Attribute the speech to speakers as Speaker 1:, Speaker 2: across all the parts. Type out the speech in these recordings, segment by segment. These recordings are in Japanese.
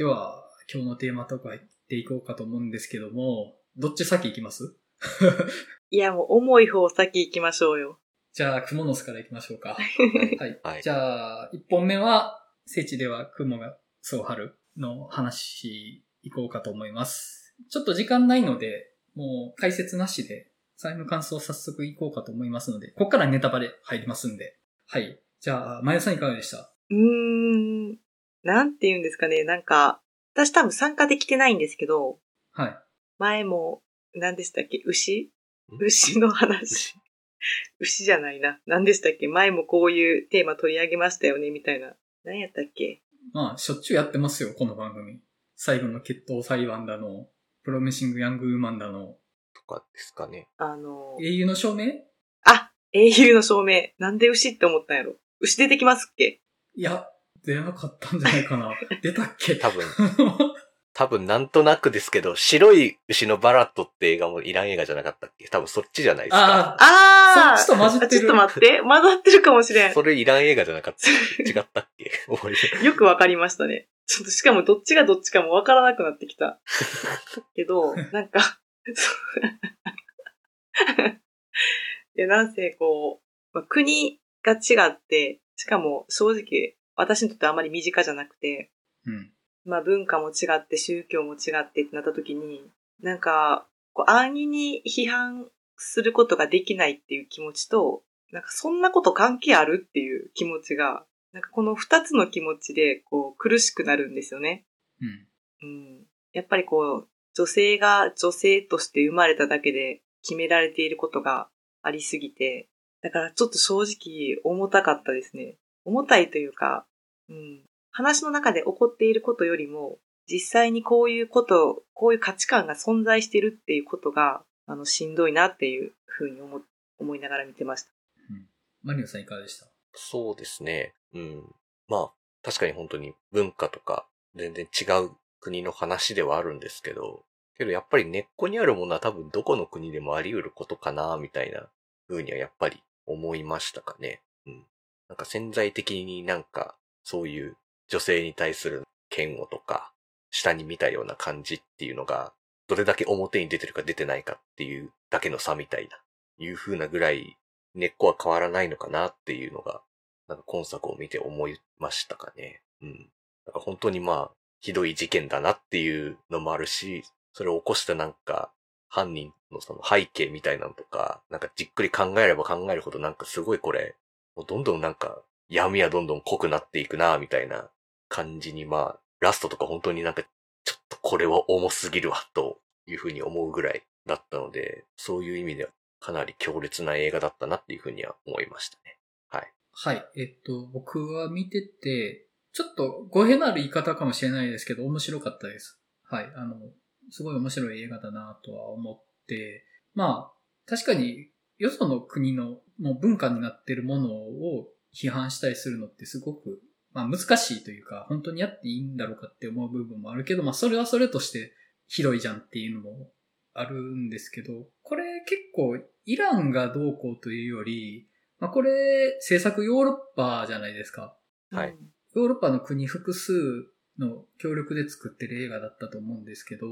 Speaker 1: では、今日のテーマとか行っていこうかと思うんですけども、どっち先行きます？
Speaker 2: いや、もう重い方先行きましょうよ。
Speaker 1: じゃあ、クモの巣から行きましょうか。
Speaker 3: は い
Speaker 1: はい。
Speaker 3: はい
Speaker 1: じゃあ、一本目は、聖地では雲がそう張るの話行こうかと思います。ちょっと時間ないので、もう解説なしで、最後の感想早速行こうかと思いますので、ここからネタバレ入りますんで。はい。じゃあ、まゆさんいかがでした？
Speaker 2: うーん。なんて言うんですかね。なんか、私多分参加できてないんですけど、
Speaker 1: はい。
Speaker 2: 前も、何でしたっけ？牛？
Speaker 3: ん？
Speaker 2: 牛の話。牛 じゃないな。何でしたっけ？前もこういうテーマ取り上げましたよねみたいな。何やったっけ？
Speaker 1: まあ、しょっちゅうやってますよ、この番組。最後の決闘裁判だの、プロミシングヤングウーマンだの、
Speaker 3: とかですかね。
Speaker 2: あの、
Speaker 1: 英雄の証明？
Speaker 2: あ英雄の証明。なんで牛って思ったんやろ牛出てきますっけ？
Speaker 1: いや、出なかったんじゃないかな。出たっけ？
Speaker 3: 多分、多分なんとなくですけど、白い牛のバラットって映画もイラン映画じゃなかったっけ？多分そっちじゃないですか。
Speaker 1: あ
Speaker 2: あー
Speaker 1: そっちと混じってる
Speaker 2: あちょっと待って。混ざってるかもしれん。
Speaker 3: それイラン映画じゃなかったっけ？違ったっけ
Speaker 2: よくわかりましたね。ちょっとしかもどっちがどっちかもわからなくなってきた。けど、なんか、そう いや、なんせこう、まあ、国が違って、しかも正直私にとってあまり身近じゃなくて、
Speaker 1: うん。
Speaker 2: まあ文化も違って宗教も違ってってなった時に、なんか、こう安易に批判することができないっていう気持ちと、なんかそんなこと関係あるっていう気持ちが、なんかこの二つの気持ちでこう苦しくなるんですよね。
Speaker 1: うん。
Speaker 2: うん。やっぱりこう、女性が女性として生まれただけで決められていることがありすぎて、だからちょっと正直重たかったですね。重たいというか、うん。話の中で起こっていることよりも、実際にこういうこと、こういう価値観が存在してるっていうことが、あの、しんどいなっていうふうに思、思いながら見てました。
Speaker 1: マリオさんいかがでした？
Speaker 3: そうですね。うん。まあ、確かに本当に文化とか全然違う国の話ではあるんですけど、けどやっぱり根っこにあるものは多分どこの国でもあり得ることかな、みたいな風にはやっぱり思いましたかね。うん。なんか潜在的になんかそういう女性に対する嫌悪とか、下に見たような感じっていうのが、どれだけ表に出てるか出てないかっていうだけの差みたいな、いう風なぐらい根っこは変わらないのかなっていうのが、なんか今作を見て思いましたかね。うん。なんか本当にまあ、ひどい事件だなっていうのもあるし、それを起こしたなんか、犯人のその背景みたいなのとか、なんかじっくり考えれば考えるほどなんかすごいこれ、もうどんどんなんか闇はどんどん濃くなっていくな、みたいな感じにまあ、ラストとか本当になんかちょっとこれは重すぎるわ、というふうに思うぐらいだったので、そういう意味ではかなり強烈な映画だったなっていうふうには思いましたね。はい。
Speaker 1: はい。えっと、僕は見てて、ちょっと語弊のある言い方かもしれないですけど、面白かったです。はい。あの、すごい面白い映画だなとは思って、まあ、確かに、よその国のもう文化になってるものを批判したりするのってすごく、まあ難しいというか、本当にやっていいんだろうかって思う部分もあるけど、まあそれはそれとしてひどいじゃんっていうのもあるんですけど、これ結構イランがどうこうというより、まあこれ制作ヨーロッパじゃないですか。
Speaker 3: はい
Speaker 2: うん
Speaker 1: ヨーロッパの国複数の協力で作ってる映画だったと思うんですけど、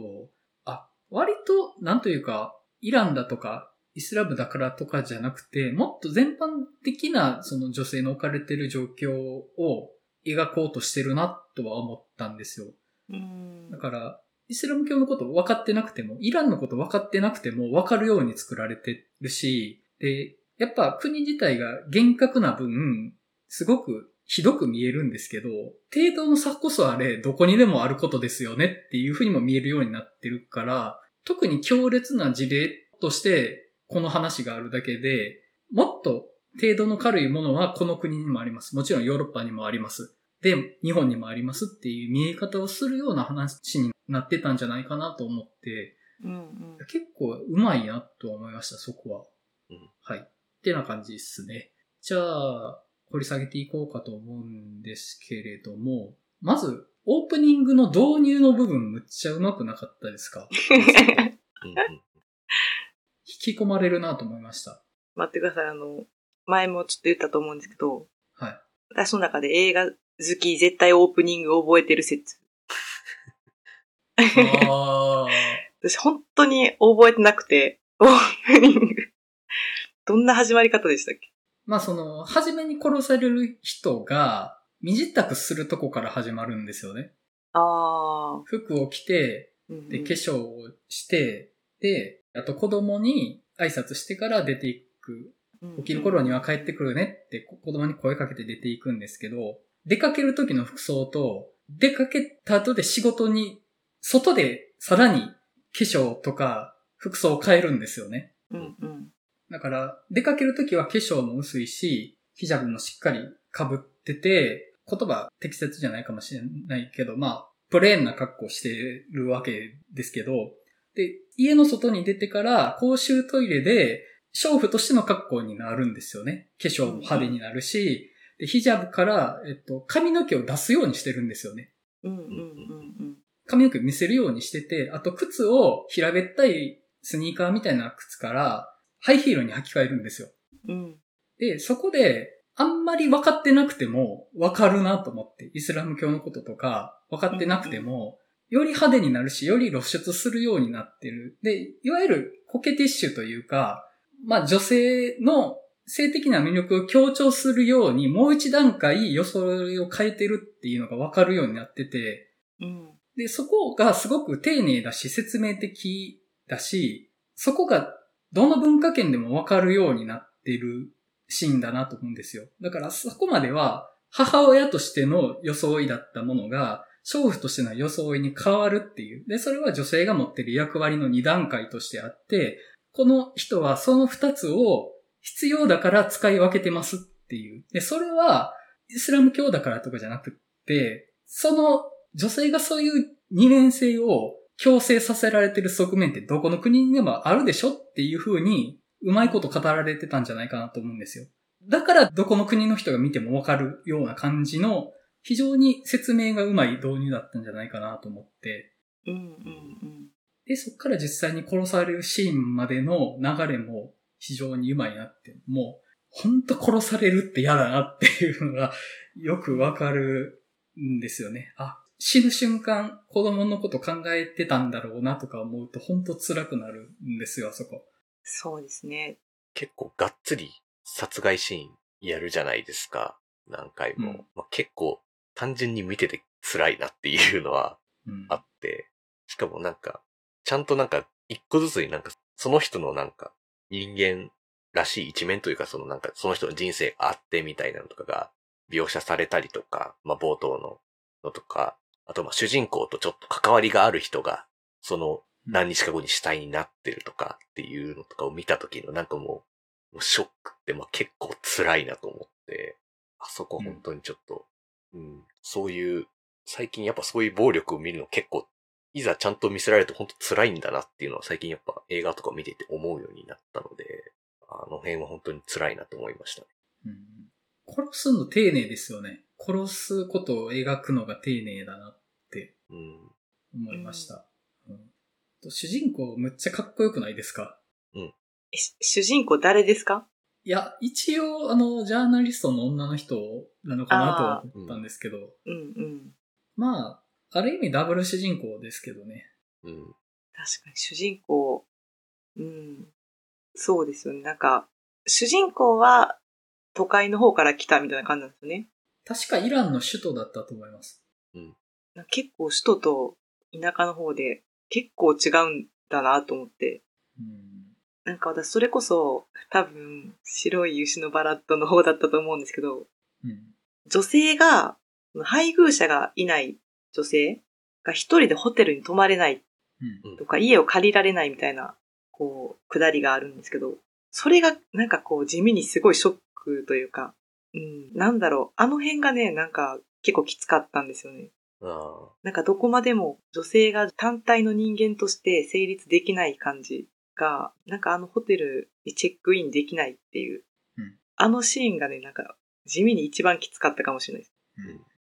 Speaker 1: あ、割と、なんというか、イランだとか、イスラムだからとかじゃなくて、もっと全般的なその女性の置かれてる状況を描こうとしてるなとは思ったんですよ。
Speaker 2: うん
Speaker 1: だから、イスラム教のこと分かってなくても、イランのこと分かってなくても分かるように作られてるし、で、やっぱ国自体が厳格な分、すごくひどく見えるんですけど、程度の差こそあれ、どこにでもあることですよねっていうふうにも見えるようになってるから、特に強烈な事例として、この話があるだけで、もっと程度の軽いものはこの国にもあります。もちろんヨーロッパにもあります。で、日本にもありますっていう見え方をするような話になってたんじゃないかなと思って、
Speaker 2: うんうん
Speaker 1: 結構うまいなとは思いました、そこは。
Speaker 3: うん
Speaker 1: はい。ってな感じですね。じゃあ、掘り下げていこうかと思うんですけれども、まず、オープニングの導入の部分むっちゃうまくなかったですか？引き込まれるなと思いました。
Speaker 2: 待ってください。あの、前もちょっと言ったと思うんですけど、
Speaker 1: はい。
Speaker 2: 私の中で映画好き絶対オープニング覚えてる説。
Speaker 1: ああ。
Speaker 2: 私本当に覚えてなくて、オープニング。どんな始まり方でしたっけ？
Speaker 1: まあその、初めに殺される人が、身支度するとこから始まるんですよね。
Speaker 2: ああ。
Speaker 1: 服を着て、
Speaker 2: うん
Speaker 1: で、化粧をして、で、あと子供に挨拶してから出ていく。起きる頃には帰ってくるねってこ子供に声かけて出ていくんですけど、出かける時の服装と、出かけた後で仕事に、外でさらに化粧とか服装を変えるんですよね。
Speaker 2: うんうん。
Speaker 1: だから、出かけるときは化粧も薄いし、ヒジャブもしっかり被ってて、言葉適切じゃないかもしれないけど、まあ、プレーンな格好してるわけですけど、で、家の外に出てから公衆トイレで、娼婦としての格好になるんですよね。化粧も派手になるし、で、ヒジャブから、えっと、髪の毛を出すようにしてるんですよね。
Speaker 2: うんうんうん
Speaker 1: 髪の毛見せるようにしてて、あと靴を平べったいスニーカーみたいな靴から、ハイヒールに履き替えるんですよ。
Speaker 2: うん。うん。
Speaker 1: で、そこで、あんまり分かってなくても、分かるなと思って、イスラム教のこととか、分かってなくても、より派手になるし、より露出するようになってる。で、いわゆるコケティッシュというか、まあ女性の性的な魅力を強調するように、もう一段階装いを変えてるっていうのが分かるようになってて、
Speaker 2: うん。
Speaker 1: で、そこがすごく丁寧だし、説明的だし、そこがどの文化圏でもわかるようになってるシーンだなと思うんですよ。だからそこまでは母親としての装いだったものが、娼婦としての装いに変わるっていう。で、それは女性が持ってる役割の二段階としてあって、この人はその二つを必要だから使い分けてますっていう。で、それはイスラム教だからとかじゃなくって、その女性がそういう二面性を強制させられてる側面ってどこの国にでもあるでしょっていう風に、うまいこと語られてたんじゃないかなと思うんですよ。だからどこの国の人が見てもわかるような感じの、非常に説明がうまい導入だったんじゃないかなと思って、
Speaker 2: うんうん
Speaker 1: で、そっから実際に殺されるシーンまでの流れも非常にうまいなって、もう、ほんと殺されるって嫌だなっていうのがよくわかるんですよね。あ、死ぬ瞬間、子供のこと考えてたんだろうなとか思うと、ほんと辛くなるんですよ、あそこ。
Speaker 2: そうですね。
Speaker 3: 結構がっつり殺害シーンやるじゃないですか。何回も。
Speaker 1: うん
Speaker 3: まあ、結構単純に見てて辛いなっていうのは
Speaker 1: うん。
Speaker 3: あって、しかもなんか、ちゃんとなんか一個ずつになんかその人のなんか人間らしい一面というかそのなんかその人の人生があってみたいなのとかが描写されたりとか、まあ冒頭ののとか、あとまあ主人公とちょっと関わりがある人がその何日か後に死体になってるとかっていうのとかを見た時のなんかもう、もうショックってまあ結構辛いなと思って、あそこ本当にちょっと、うん、そういう、最近やっぱそういう暴力を見るの結構、いざちゃんと見せられると本当辛いんだなっていうのは最近やっぱ映画とか見てて思うようになったので、あの辺は本当に辛いなと思いましたね。
Speaker 1: うん殺すの丁寧ですよね。殺すことを描くのが丁寧だなって
Speaker 3: うん。
Speaker 1: 思いました。うんと主人公むっちゃかっこよくないですか？
Speaker 2: えし主人公誰ですか？
Speaker 1: いや、一応、あの、ジャーナリストの女の人なのかなとは思ったんですけど、
Speaker 2: うんうん。
Speaker 1: まあ、ある意味ダブル主人公ですけどね。
Speaker 3: うん。
Speaker 2: 確かに主人公、うん。そうですよね。なんか、主人公は都会の方から来たみたいな感じなんですよね。
Speaker 1: 確かイランの首都だったと思います。
Speaker 2: なんか結構首都と田舎の方で結構違うんだなと思って。
Speaker 1: うん。
Speaker 2: なんか私それこそ多分白い牛のバラッドの方だったと思うんですけど、
Speaker 1: うん。
Speaker 2: 女性が、配偶者がいない女性が一人でホテルに泊まれない
Speaker 1: うん。
Speaker 2: とか家を借りられないみたいな、こう、くだりがあるんですけど、それがなんかこう地味にすごいショックというか、うん、なんだろう、あの辺がね、なんか結構きつかったんですよね。
Speaker 3: あ
Speaker 2: なんかどこまでも女性が単体の人間として成立できない感じが、なんかあのホテルにチェックインできないっていう、
Speaker 1: うん
Speaker 2: あのシーンがね、なんか地味に一番きつかったかもしれないです。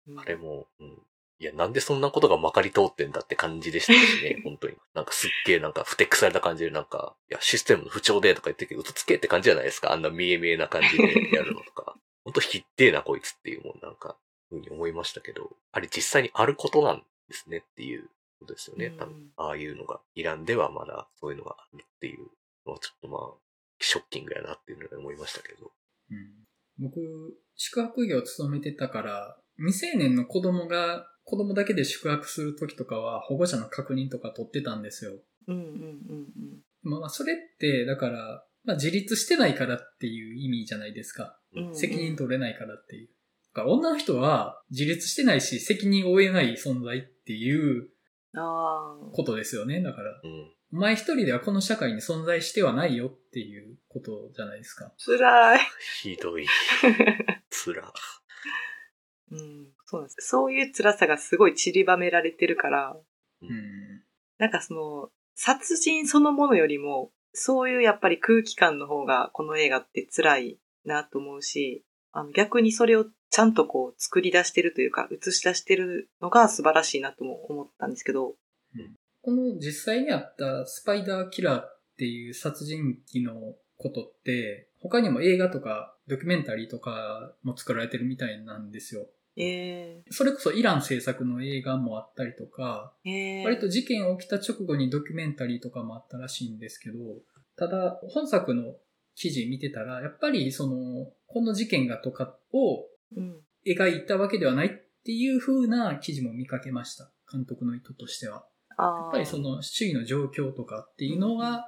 Speaker 1: うん
Speaker 3: あ、あれも、うん。いや、なんでそんなことがまかり通ってんだって感じでしたしね、本当に。なんかすっげえなんかふてくされた感じでなんか、いや、システムの不調でとか言ってるけど、嘘つけって感じじゃないですか。あんな見え見えな感じでやるのとか。本当ひってえなこいつっていうもんなんか、ふうに思いましたけど、あれ実際にあることなんですねっていうことですよね。
Speaker 2: うん
Speaker 3: 多分、ああいうのが、イランではまだそういうのがあるっていうのはちょっとまあ、ショッキングやなっていうのを思いましたけど。
Speaker 1: うん僕、宿泊業を務めてたから、未成年の子供が、子供だけで宿泊するときとかは保護者の確認とか取ってたんですよ。
Speaker 2: うんうんうん
Speaker 1: まあまあ、それって、だから、まあ自立してないからっていう意味じゃないですか。
Speaker 2: うん。うん
Speaker 1: 責任取れないからっていう。だから女の人は自立してないし責任を負えない存在っていう。ことですよね。だから、
Speaker 3: うん。
Speaker 1: お前一人ではこの社会に存在してはないよっていうことじゃないですか。
Speaker 2: 辛い。
Speaker 3: ひどい。つら。
Speaker 2: うん。そうなんです。そういう辛さがすごい散りばめられてるから、
Speaker 1: うん。
Speaker 2: なんかその、殺人そのものよりも、そういうやっぱり空気感の方がこの映画って辛いなと思うし、あの逆にそれをちゃんとこう作り出してるというか、映し出してるのが素晴らしいなとも思ったんですけど、
Speaker 1: この実際にあったスパイダーキラーっていう殺人鬼のことって、他にも映画とかドキュメンタリーとかも作られてるみたいなんですよ。
Speaker 2: え
Speaker 1: それこそイラン制作の映画もあったりとか、
Speaker 2: ー、えー、
Speaker 1: 割と事件起きた直後にドキュメンタリーとかもあったらしいんですけど、ただ本作の記事見てたら、やっぱりその、この事件がとかを
Speaker 2: うん。
Speaker 1: 描いたわけではないっていう風な記事も見かけました。監督の意図としては。
Speaker 2: あ
Speaker 1: やっぱりその周囲の状況とかっていうのが、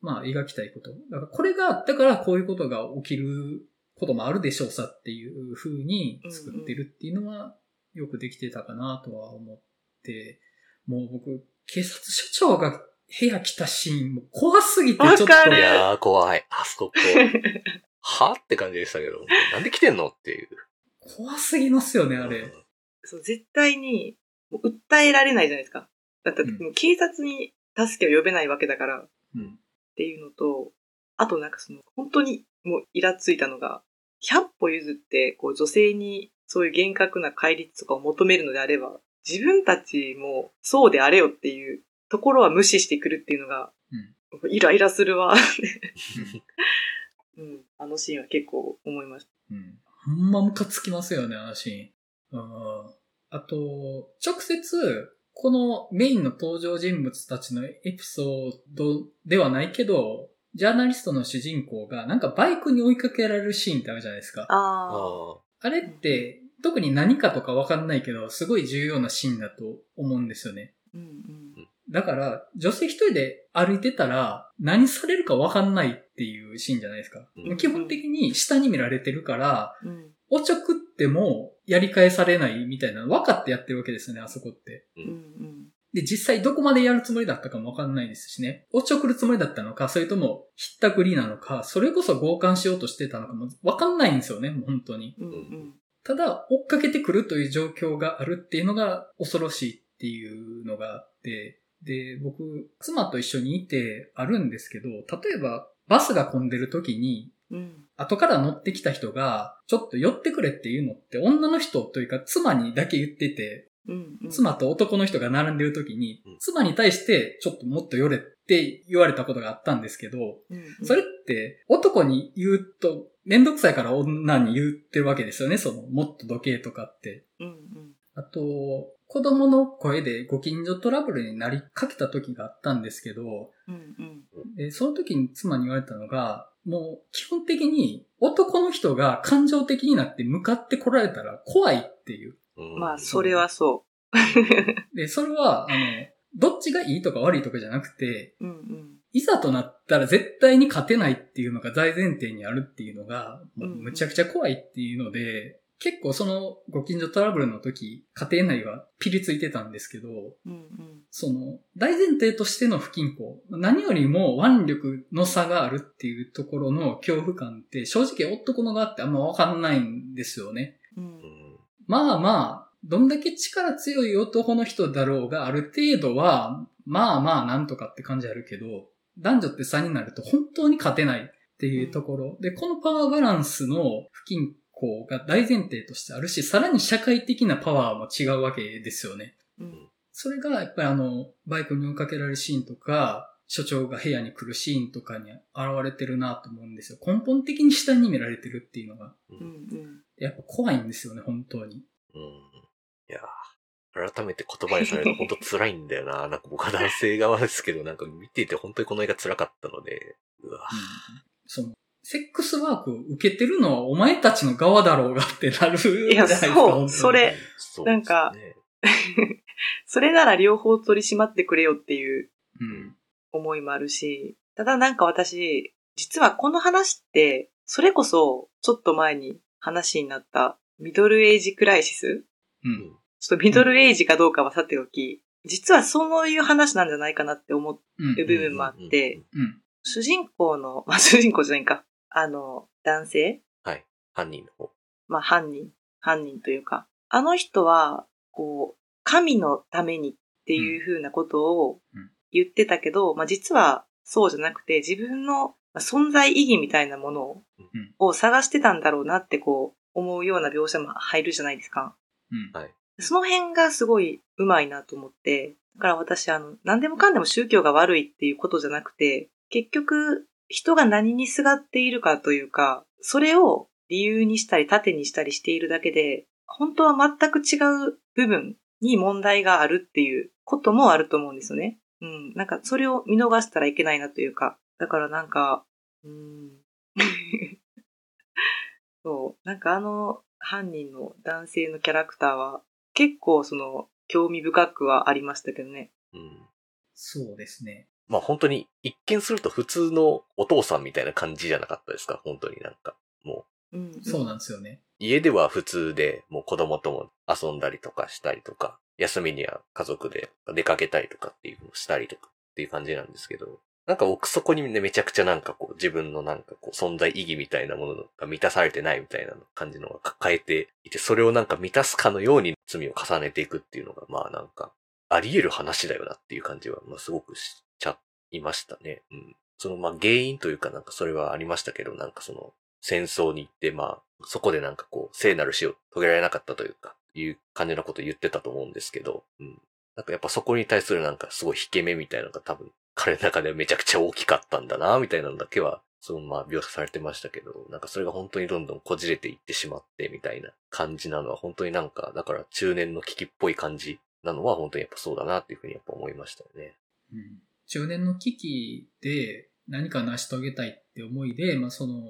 Speaker 1: まあ描きたいこと。だからこれがあったからこういうことが起きることもあるでしょうさっていう風に作ってるっていうのはよくできてたかなとは思って、もう僕、警察署長が部屋来たシーンも怖すぎてちょっと、
Speaker 3: いやー、怖い。あそこ、はって感じでしたけど、なんで来てんのっていう。
Speaker 1: 怖すぎますよね、あれ。
Speaker 2: そう、絶対に、訴えられないじゃないですか。だって、
Speaker 1: うん
Speaker 2: もう警察に助けを呼べないわけだから、っ
Speaker 1: うん。
Speaker 2: ていうのと、あとなんかその、本当にもうイラついたのが、100歩譲って、こう女性にそういう厳格な戒律とかを求めるのであれば、自分たちもそうであれよっていうところは無視してくるっていうのが、
Speaker 1: うん。
Speaker 2: イライラするわ。うん。あのシーンは結構思いました。
Speaker 1: うん。ほんまムカつきますよね、あのシーン。うん。あと、直接、このメインの登場人物たちのエピソードではないけど、ジャーナリストの主人公がなんかバイクに追いかけられるシーンってあるじゃないですか。
Speaker 3: あ
Speaker 1: あれって、特に何かとかわかんないけど、すごい重要なシーンだと思うんですよね。
Speaker 2: うんうん。
Speaker 1: だから、女性一人で歩いてたら、何されるかわかんないっていうシーンじゃないですか。
Speaker 3: うん
Speaker 1: 基本的に下に見られてるから、
Speaker 2: うん。
Speaker 1: おちょくってもやり返されないみたいなの分かってやってるわけですよね、あそこって。
Speaker 2: うんうん。
Speaker 1: で、実際どこまでやるつもりだったかも分かんないですしね。おちょくるつもりだったのか、それともひったくりなのか、それこそ強姦しようとしてたのかも分かんないんですよね、もう本当に。
Speaker 2: うんうん。
Speaker 1: ただ、追っかけてくるという状況があるっていうのが恐ろしいっていうのがあって、で、僕、妻と一緒にいてあるんですけど、例えばバスが混んでる時に、
Speaker 2: うん。
Speaker 1: 後から乗ってきた人が、ちょっと寄ってくれっていうのって女の人というか妻にだけ言ってて、
Speaker 2: うんうん。
Speaker 1: 妻と男の人が並んでる時に
Speaker 3: うん、
Speaker 1: 妻に対してちょっともっと寄れって言われたことがあったんですけど、
Speaker 2: うんうん、
Speaker 1: それって男に言うとめんどくさいから女に言ってるわけですよね、その、もっと時計とかって。
Speaker 2: うんうん。
Speaker 1: あと、子供の声でご近所トラブルになりかけた時があったんですけど、
Speaker 2: うんうん。
Speaker 1: でその時に妻に言われたのが、もう基本的に男の人が感情的になって向かって来られたら怖いっていう。
Speaker 3: うん
Speaker 2: まあ、それはそ
Speaker 1: で、それは、あの、どっちがいいとか悪いとかじゃなくて、
Speaker 2: う。うんうん。
Speaker 1: いざとなったら絶対に勝てないっていうのが大前提にあるっていうのが、もうむちゃくちゃ怖いっていうので、結構そのご近所トラブルの時、家庭内はピリついてたんですけど、
Speaker 2: うんうん。
Speaker 1: その、大前提としての不均衡。何よりも腕力の差があるっていうところの恐怖感って、正直男の側ってあんまわかんないんですよね。
Speaker 2: うん
Speaker 3: うん
Speaker 1: まあまあ、どんだけ力強い男の人だろうが、ある程度は、まあまあなんとかって感じあるけど、男女って差になると本当に勝てないっていうところ。で、このパワーバランスの不均衡が大前提としてあるし、さらに社会的なパワーも違うわけですよね。
Speaker 2: うん。
Speaker 1: それがやっぱりあの、バイクに追いかけられるシーンとか、所長が部屋に来るシーンとかに現れてるなと思うんですよ。根本的に下に見られてるっていうのが。
Speaker 3: う
Speaker 2: ん。
Speaker 1: やっぱ怖いんですよね、本当に。
Speaker 3: うんいや改めて言葉にされると本当辛いんだよな。なんか僕は男性側ですけど、なんか見ていて本当にこの映画辛かったので、うわ。
Speaker 1: うんその、セックスワークを受けてるのはお前たちの側だろうがってなるじゃないですか。
Speaker 2: そう
Speaker 1: 本当に
Speaker 2: それ
Speaker 3: そう
Speaker 2: なんか それなら両方取り締まってくれよっていう
Speaker 1: うん。
Speaker 2: 思いもあるし、ただなんか私、実はこの話って、それこそちょっと前に話になったミドルエイジクライシス
Speaker 1: う。
Speaker 3: うんん
Speaker 2: ちょっとミドルエイジかどうかはさておき、実はそういう話なんじゃないかなって思
Speaker 1: うん
Speaker 2: う。部分もあって、
Speaker 1: うん。
Speaker 2: 主人公の、まあ主人公じゃないか、あの、男性？
Speaker 3: はい。犯人の方。
Speaker 2: まあ犯人、犯人というか、あの人は、こう、神のためにっていうふうなことを
Speaker 1: うん
Speaker 2: 言ってたけど、まあ実はそうじゃなくて、自分のまあ存在意義みたいなものを,、
Speaker 1: うん
Speaker 2: を探してたんだろうなってこう、思うような描写も入るじゃないですか。
Speaker 1: うん。
Speaker 2: その辺がすごい上手いなと思って、だから私、あの、何でもかんでも宗教が悪いっていうことじゃなくて、結局、人が何にすがっているかというか、それを理由にしたり盾にしたりしているだけで、本当は全く違う部分に問題があるっていうこともあると思うんですよね。うん。なんか、それを見逃したらいけないなというか、だからなんか、うん。そう。なんかあの犯人の男性のキャラクターは結構その興味深くはありましたけどね。
Speaker 3: うん。
Speaker 1: そうですね。
Speaker 3: まあ本当に一見すると普通のお父さんみたいな感じじゃなかったですか？本当になんか。もう
Speaker 2: うん。
Speaker 1: そうなんですよね。
Speaker 3: 家では普通でもう子供とも遊んだりとかしたりとか、休みには家族で出かけたりとかっていうのをしたりとかっていう感じなんですけど、なんか奥底にねめちゃくちゃなんかこう自分のなんかこう存在意義みたいなものが満たされてないみたいな感じのが抱えていて、それをなんか満たすかのように罪を重ねていくっていうのがまあなんかあり得る話だよなっていう感じはまあすごくしいましたね。うん。そのまあ原因というかなんかそれはありましたけど、なんかその戦争に行ってまあそこでなんかこう聖なる死を遂げられなかったというか、いう感じのことを言ってたと思うんですけど、うん。なんかやっぱそこに対するなんかすごい引け目みたいなのが多分彼の中ではめちゃくちゃ大きかったんだな、みたいなのだけは、そのまあ描写されてましたけど、なんかそれが本当にどんどんこじれていってしまってみたいな感じなのは本当になんか、だから中年の危機っぽい感じなのは本当にやっぱそうだなっていうふうにやっぱ思いましたよね。
Speaker 1: うん。中年の危機で何か成し遂げたいって思いで、まあその、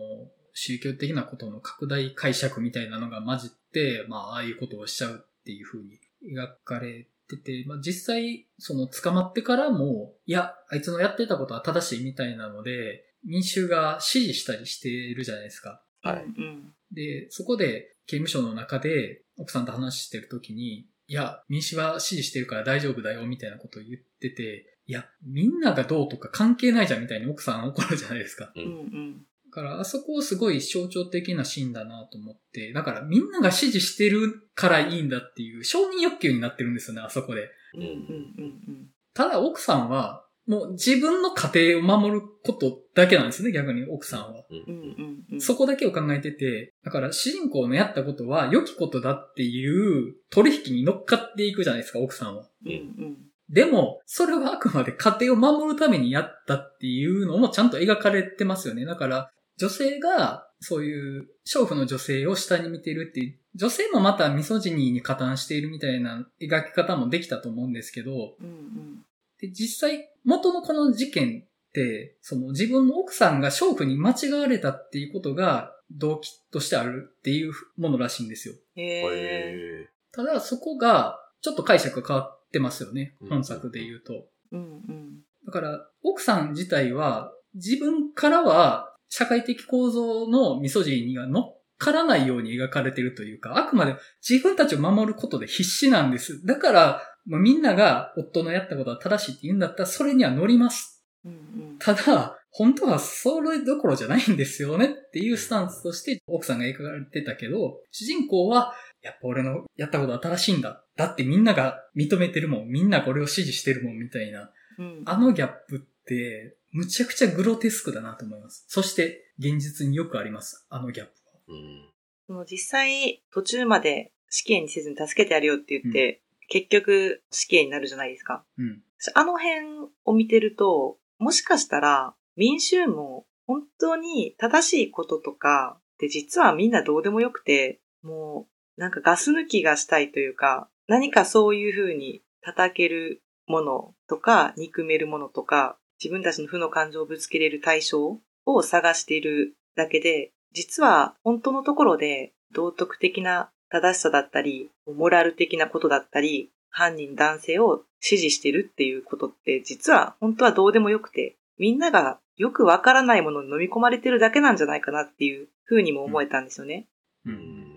Speaker 1: 宗教的なことの拡大解釈みたいなのが混じって、まあああいうことをしちゃうっていう風に描かれてて、まあ実際、その捕まってからも、いや、あいつのやってたことは正しいみたいなので、民衆が支持したりしてるじゃないですか。
Speaker 3: はい
Speaker 2: うん。
Speaker 1: で、そこで刑務所の中で奥さんと話してる時に、いや、民主は支持してるから大丈夫だよみたいなことを言ってて、いや、みんながどうとか関係ないじゃんみたいに奥さん怒るじゃないですか。
Speaker 3: う。
Speaker 2: うんん。うん。
Speaker 1: だから、あそこすごい象徴的なシーンだなと思って、だからみんなが支持してるからいいんだっていう承認欲求になってるんですよね、あそこで。
Speaker 2: うん。うん。うん。
Speaker 1: ただ奥さんは、もう自分の家庭を守ることだけなんですね、逆に奥さんは。
Speaker 3: うん。
Speaker 2: うん。うん。うん。
Speaker 1: そこだけを考えてて、だから主人公のやったことは良きことだっていう取引に乗っかっていくじゃないですか、奥さんは。
Speaker 2: うん。うん。
Speaker 1: でも、それはあくまで家庭を守るためにやったっていうのもちゃんと描かれてますよね。だから、女性が、そういう、娼婦の女性を下に見てるっていう、女性もまたミソジニーに加担しているみたいな描き方もできたと思うんですけど、
Speaker 2: うん。うん。
Speaker 1: で、実際、元のこの事件って、その自分の奥さんが娼婦に間違われたっていうことが動機としてあるっていうものらしいんですよ。
Speaker 2: へ
Speaker 1: ただそこがちょっと解釈が変わってますよね
Speaker 3: うん。
Speaker 1: 本作で言うと。
Speaker 2: うん。うん。
Speaker 1: だから、奥さん自体は自分からは社会的構造のミソジーには乗っからないように描かれてるというか、あくまで自分たちを守ることで必死なんです。だから、もうみんなが夫のやったことは正しいって言うんだったら、それには乗ります
Speaker 2: うん。うん。
Speaker 1: ただ、本当はそれどころじゃないんですよねっていうスタンスとして奥さんが描かれてたけど、主人公は、やっぱ俺のやったことは正しいんだ。だってみんなが認めてるもん。みんなこれを支持してるもんみたいな。
Speaker 2: うん。
Speaker 1: あのギャップって、むちゃくちゃグロテスクだなと思います。そして、現実によくあります。あのギャップは。
Speaker 3: うん。
Speaker 2: その実際、途中まで死刑にせずに助けてやるよって言って、結局死刑になるじゃないですか。
Speaker 1: うん。
Speaker 2: あの辺を見てると、もしかしたら民衆も本当に正しいこととかって実はみんなどうでもよくて、もうなんかガス抜きがしたいというか、何かそういうふうに叩けるものとか、憎めるものとか、自分たちの負の感情をぶつけれる対象を探しているだけで、実は本当のところで道徳的な正しさだったり、モラル的なことだったり、犯人男性を支持してるっていうことって実は本当はどうでもよくて、みんながよくわからないものに飲み込まれてるだけなんじゃないかなっていうふうにも思えたんですよね。
Speaker 1: う。
Speaker 3: ん。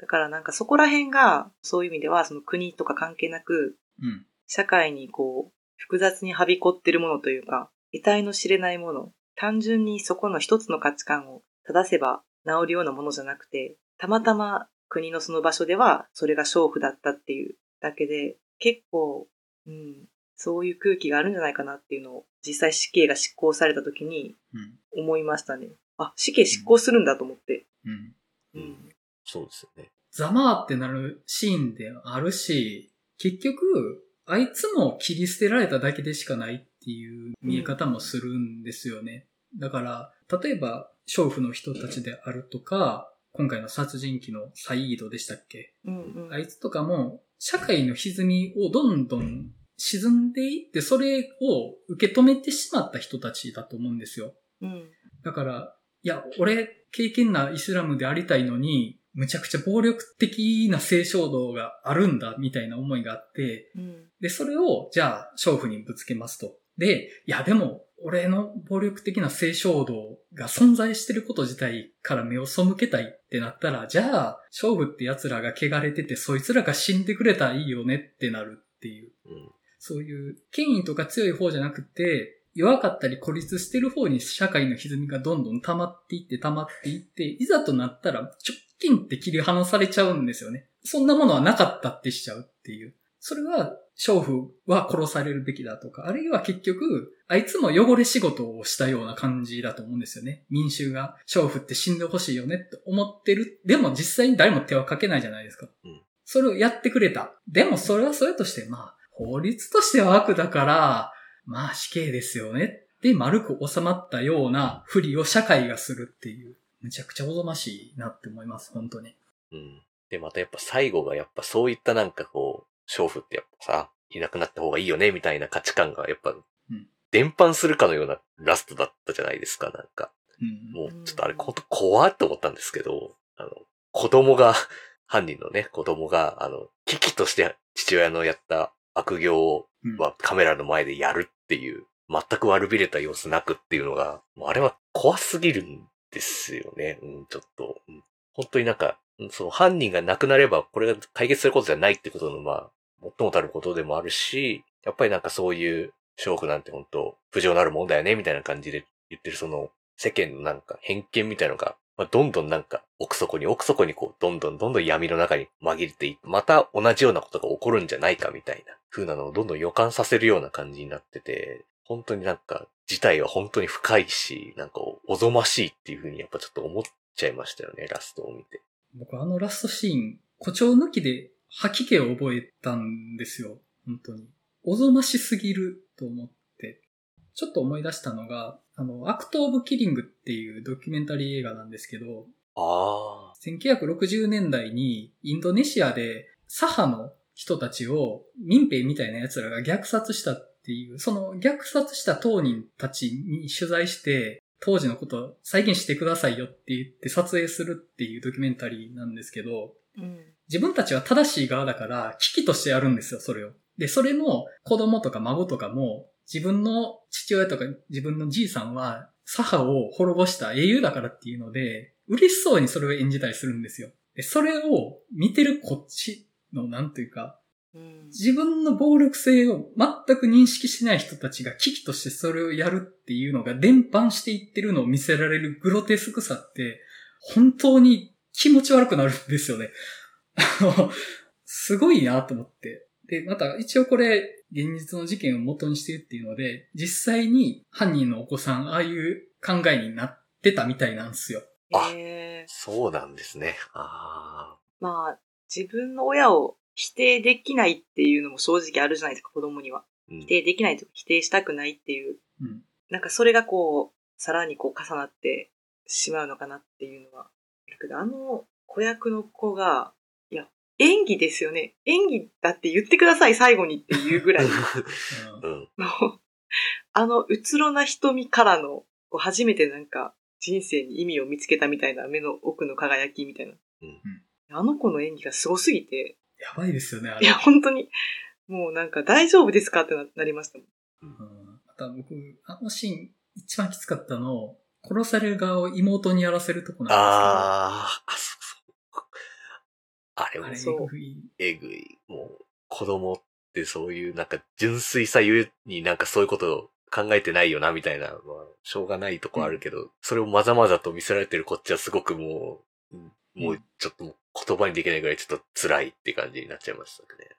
Speaker 2: だからなんかそこら辺が、そういう意味ではその国とか関係なく、
Speaker 1: うん。
Speaker 2: 社会にこう、複雑にはびこってるものというか、得体の知れないもの、単純にそこの一つの価値観を正せば治るようなものじゃなくて、たまたま国のその場所ではそれが娼婦だったっていうだけで、結構、うん、そういう空気があるんじゃないかなっていうのを、実際死刑が執行された時に
Speaker 1: うん。
Speaker 2: 思いましたね。あ、死刑執行するんだと思って。
Speaker 1: うん。
Speaker 2: うん。
Speaker 3: そうですよね。
Speaker 1: ざまーってなるシーンであるし、結局、あいつも切り捨てられただけでしかないっていう見え方もするんですよね。だから、例えば、娼婦の人たちであるとか、今回の殺人鬼のサイードでしたっけ？
Speaker 2: うんうん。
Speaker 1: あいつとかも、社会の歪みをどんどん沈んでいって、それを受け止めてしまった人たちだと思うんですよ。
Speaker 2: うん。
Speaker 1: だから、いや、俺、経験なイスラムでありたいのに、むちゃくちゃ暴力的な性衝動があるんだ、みたいな思いがあって、
Speaker 2: うん。
Speaker 1: で、それを、じゃあ、娼婦にぶつけますと。で、いや、でも、俺の暴力的な性衝動が存在してること自体から目を背けたいってなったら、じゃあ、娼婦って奴らが汚れてて、そいつらが死んでくれたらいいよねってなるっていう。
Speaker 3: うん。
Speaker 1: そういう権威とか強い方じゃなくて、弱かったり孤立してる方に社会の歪みがどんどん溜まっていって溜まっていって、いざとなったら直近って切り離されちゃうんですよね。そんなものはなかったってしちゃうっていう。それは、娼婦は殺されるべきだとか、あるいは結局、あいつも汚れ仕事をしたような感じだと思うんですよね。民衆が娼婦って死んでほしいよねって思ってる。でも実際に誰も手はかけないじゃないですか。
Speaker 3: うん
Speaker 1: それをやってくれた。でもそれはそれとして、まあ、法律としては悪だから、まあ死刑ですよねって丸く収まったようなふりを社会がするっていう、むちゃくちゃおぞましいなって思います、本当に。
Speaker 3: うん。で、またやっぱ最後がやっぱそういったなんかこう、娼婦ってやっぱさ、いなくなった方がいいよね、みたいな価値観がやっぱ、
Speaker 1: ん
Speaker 3: 伝播するかのようなラストだったじゃないですか、なんか。
Speaker 1: うん。
Speaker 3: もう、ちょっとあれ、ほんと怖って思ったんですけど、あの、子供が、犯人のね、子供が、あの、危機として父親のやった悪行はカメラの前でやるっていう、全く悪びれた様子なくっていうのが、もうあれは怖すぎるんですよね。うん、ちょっと、うん本当になんか、その犯人が亡くなればこれが解決することじゃないってことの、まあ、最もたることでもあるし、やっぱりなんかそういう、娼婦なんて本当、不条なるもんだよね、みたいな感じで言ってるその、世間のなんか偏見みたいなのが、まあ、どんどんなんか奥底に奥底にこう、どんどんどんどん闇の中に紛れていって、また同じようなことが起こるんじゃないかみたいな風なのをどんどん予感させるような感じになってて、本当になんか、事態は本当に深いし、なんかおぞましいっていう風にやっぱちょっと思っちゃいましたよね、ラストを見て。
Speaker 1: 僕あのラストシーン、誇張抜きで吐き気を覚えたんですよ。本当に。おぞましすぎると思って。ちょっと思い出したのが、あの、アクト・オブ・キリングっていうドキュメンタリー映画なんですけど、
Speaker 3: あ
Speaker 1: 1960年代にインドネシアで左派の人たちを民兵みたいな奴らが虐殺したっていう、その虐殺した当人たちに取材して、当時のことを再現してくださいよって言って撮影するっていうドキュメンタリーなんですけど、
Speaker 2: うん。
Speaker 1: 自分たちは正しい側だから、危機としてやるんですよ、それを。で、それの子供とか孫とかも、自分の父親とか自分のじいさんは、左派を滅ぼした英雄だからっていうので、嬉しそうにそれを演じたりするんですよ。で、それを見てるこっちの、なんというか、
Speaker 2: うん。
Speaker 1: 自分の暴力性を全く認識しない人たちが危機としてそれをやるっていうのが伝播していってるのを見せられるグロテスクさって、本当に気持ち悪くなるんですよね。あの、すごいなと思って。で、また一応これ、現実の事件を元にしてるっていうので、実際に犯人のお子さん、ああいう考えになってたみたいなんですよ。
Speaker 3: あ
Speaker 2: えー
Speaker 3: そうなんですね。あ
Speaker 2: まあ、自分の親を否定できないっていうのも正直あるじゃないですか、子供には。
Speaker 3: あ。うん
Speaker 2: 否定できないとか否定したくないっていう。
Speaker 1: うん。
Speaker 2: なんかそれがこう、さらにこう重なってしまうのかなっていうのは。だけどあの子役の子が、いや、演技ですよね。演技だって言ってください、最後にっていうぐらい
Speaker 1: うん
Speaker 3: うん。
Speaker 2: の、あの、うつろな瞳からの、こう初めてなんか、人生に意味を見つけたみたいな目の奥の輝きみたいな。
Speaker 3: うん
Speaker 2: あの子の演技がすごすぎて、
Speaker 1: やばいですよね、あれ。
Speaker 2: いや、本当に、もうなんか大丈夫ですか？ってななりましたもん。
Speaker 1: うんあとは僕、あのシーン、一番きつかったの、殺される側を妹にやらせるとこなん
Speaker 3: あー、あ、そうそう。あれも
Speaker 1: ですけど、あれ、
Speaker 2: そう
Speaker 1: えぐい。
Speaker 3: もう、子供ってそういうなんか純粋さゆえになんかそういうことを考えてないよな、みたいな、まあ、しょうがないとこあるけど、それをまざまざと見せられてるこっちはすごくもう、うんもうちょっと言葉にできないぐらいちょっと辛いって感じになっちゃいましたね。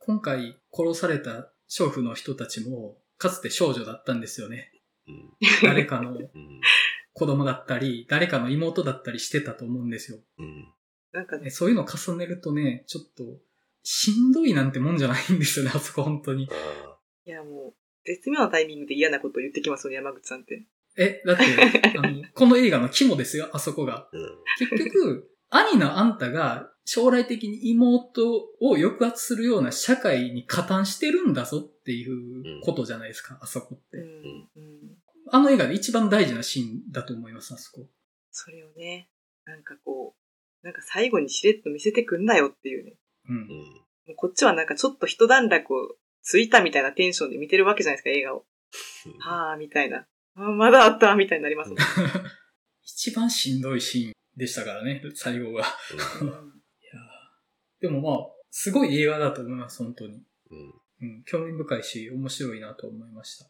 Speaker 1: 今回殺された娼婦の人たちも、かつて少女だったんですよね。
Speaker 3: うん。
Speaker 1: 誰かの
Speaker 3: うん。
Speaker 1: 子供だったり、誰かの妹だったりしてたと思うんですよ。
Speaker 3: うん。
Speaker 2: なんか
Speaker 1: ねそういうの重ねるとね、ちょっと、しんどいなんてもんじゃないんですよね、あそこ本当に。
Speaker 3: あ
Speaker 2: いやもう、絶妙なタイミングで嫌なことを言ってきますよね、山口さんって。
Speaker 1: え、だって、あの、この映画の肝ですよ、あそこが。
Speaker 3: ーうん。
Speaker 1: 結局、兄のあんたが将来的に妹を抑圧するような社会に加担してるんだぞっていうことじゃないですか、あそこって。
Speaker 2: うん。うん。
Speaker 1: あの映画で一番大事なシーンだと思います、あそこ。
Speaker 2: それをね、なんかこう、なんか最後にしれっと見せてくんなよっていうね。
Speaker 1: うん
Speaker 3: う。ん。
Speaker 2: もうこっちはなんかちょっと一段落をついたみたいなテンションで見てるわけじゃないですか、映画を。はあ、みたいな。あまだあった、みたいになりますもん。
Speaker 1: 一番しんどいシーンでしたからね、最後が。いやーでもまあ、すごい映画だと思います、本当に。
Speaker 3: うん。
Speaker 1: うん、興味深いし、面白いなと思いました。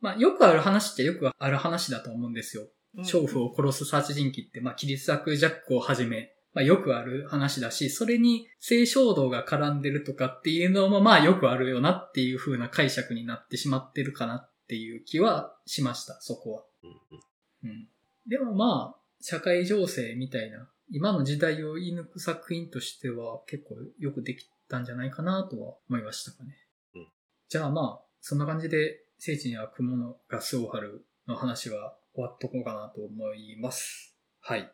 Speaker 1: まあ、よくある話っちゃよくある話だと思うんですよ。
Speaker 2: うん
Speaker 1: 娼婦を殺す殺人鬼って、まあ、キリストクジャックをはじめ、まあ、よくある話だし、それに性衝動が絡んでるとかっていうのも、まあ、よくあるよなっていう風な解釈になってしまってるかなっていう気はしました、そこは。
Speaker 3: うん。
Speaker 1: うん。でもまあ、社会情勢みたいな、今の時代を言い抜く作品としては結構よくできたんじゃないかなとは思いましたかね。
Speaker 3: うん
Speaker 1: じゃあまあ、そんな感じで、聖地には雲のガスを張るの話は終わっとこうかなと思います。はい。